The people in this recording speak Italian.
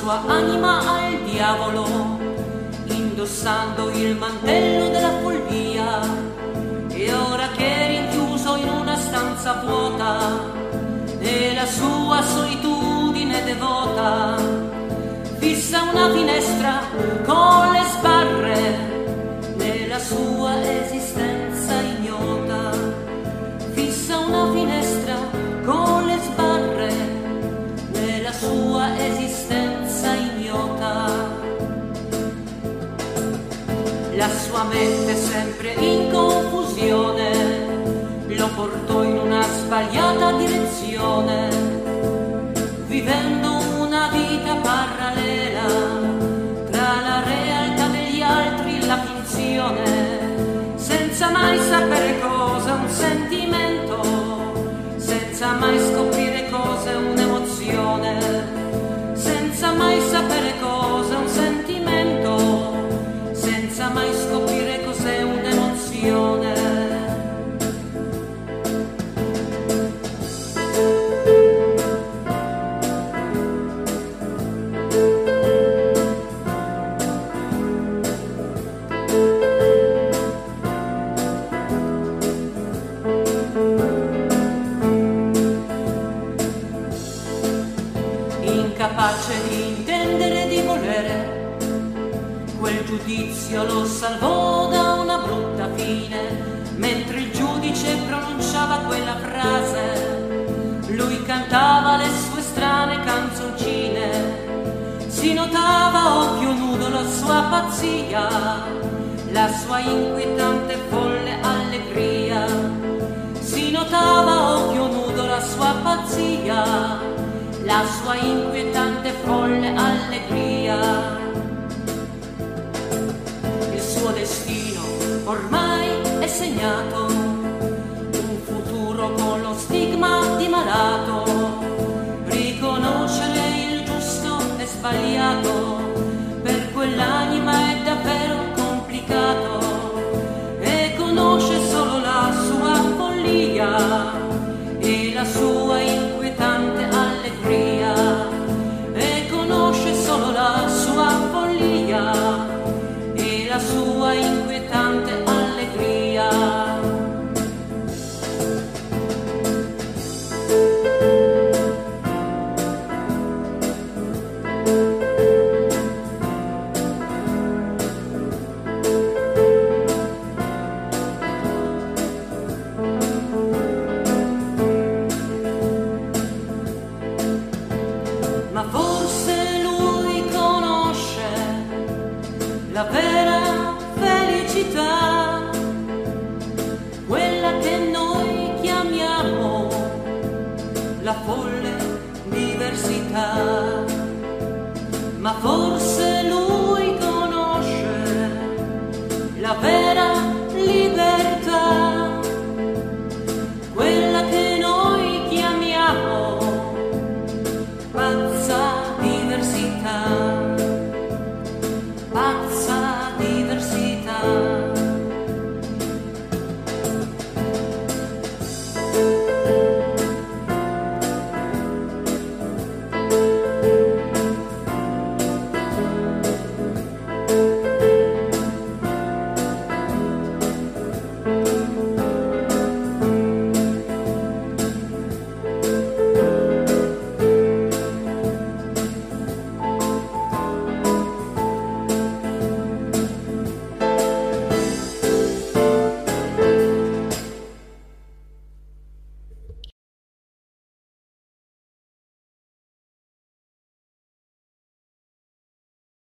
sua anima al diavolo, indossando il mantello della follia. E ora che è rinchiuso in una stanza vuota, nella sua solitudine devota, fissa una finestra con le sbarre nella sua esistenza La sua mente sempre in confusione lo portò in una sbagliata direzione, vivendo una vita parallela tra la realtà degli altri e la finzione, senza mai sapere cosa un sentimento, senza mai scoprire incapace di intendere e di volere. Quel giudizio lo salvò da una brutta fine, mentre il giudice pronunciava quella frase, lui cantava le sue strane canzoncine. Si notava occhio nudo la sua pazzia, la sua inquietante folle allegria. Si notava occhio nudo la sua pazzia, la sua inquietante folle allegria. Il suo destino ormai è segnato, un futuro con lo stigma di malato, riconoscere il giusto e sbagliato, per quell'anima è davvero complicato e conosce solo la sua follia e la sua sua inquietante allegria. La vera felicità, quella che noi chiamiamo la folle diversità. Ma forse lui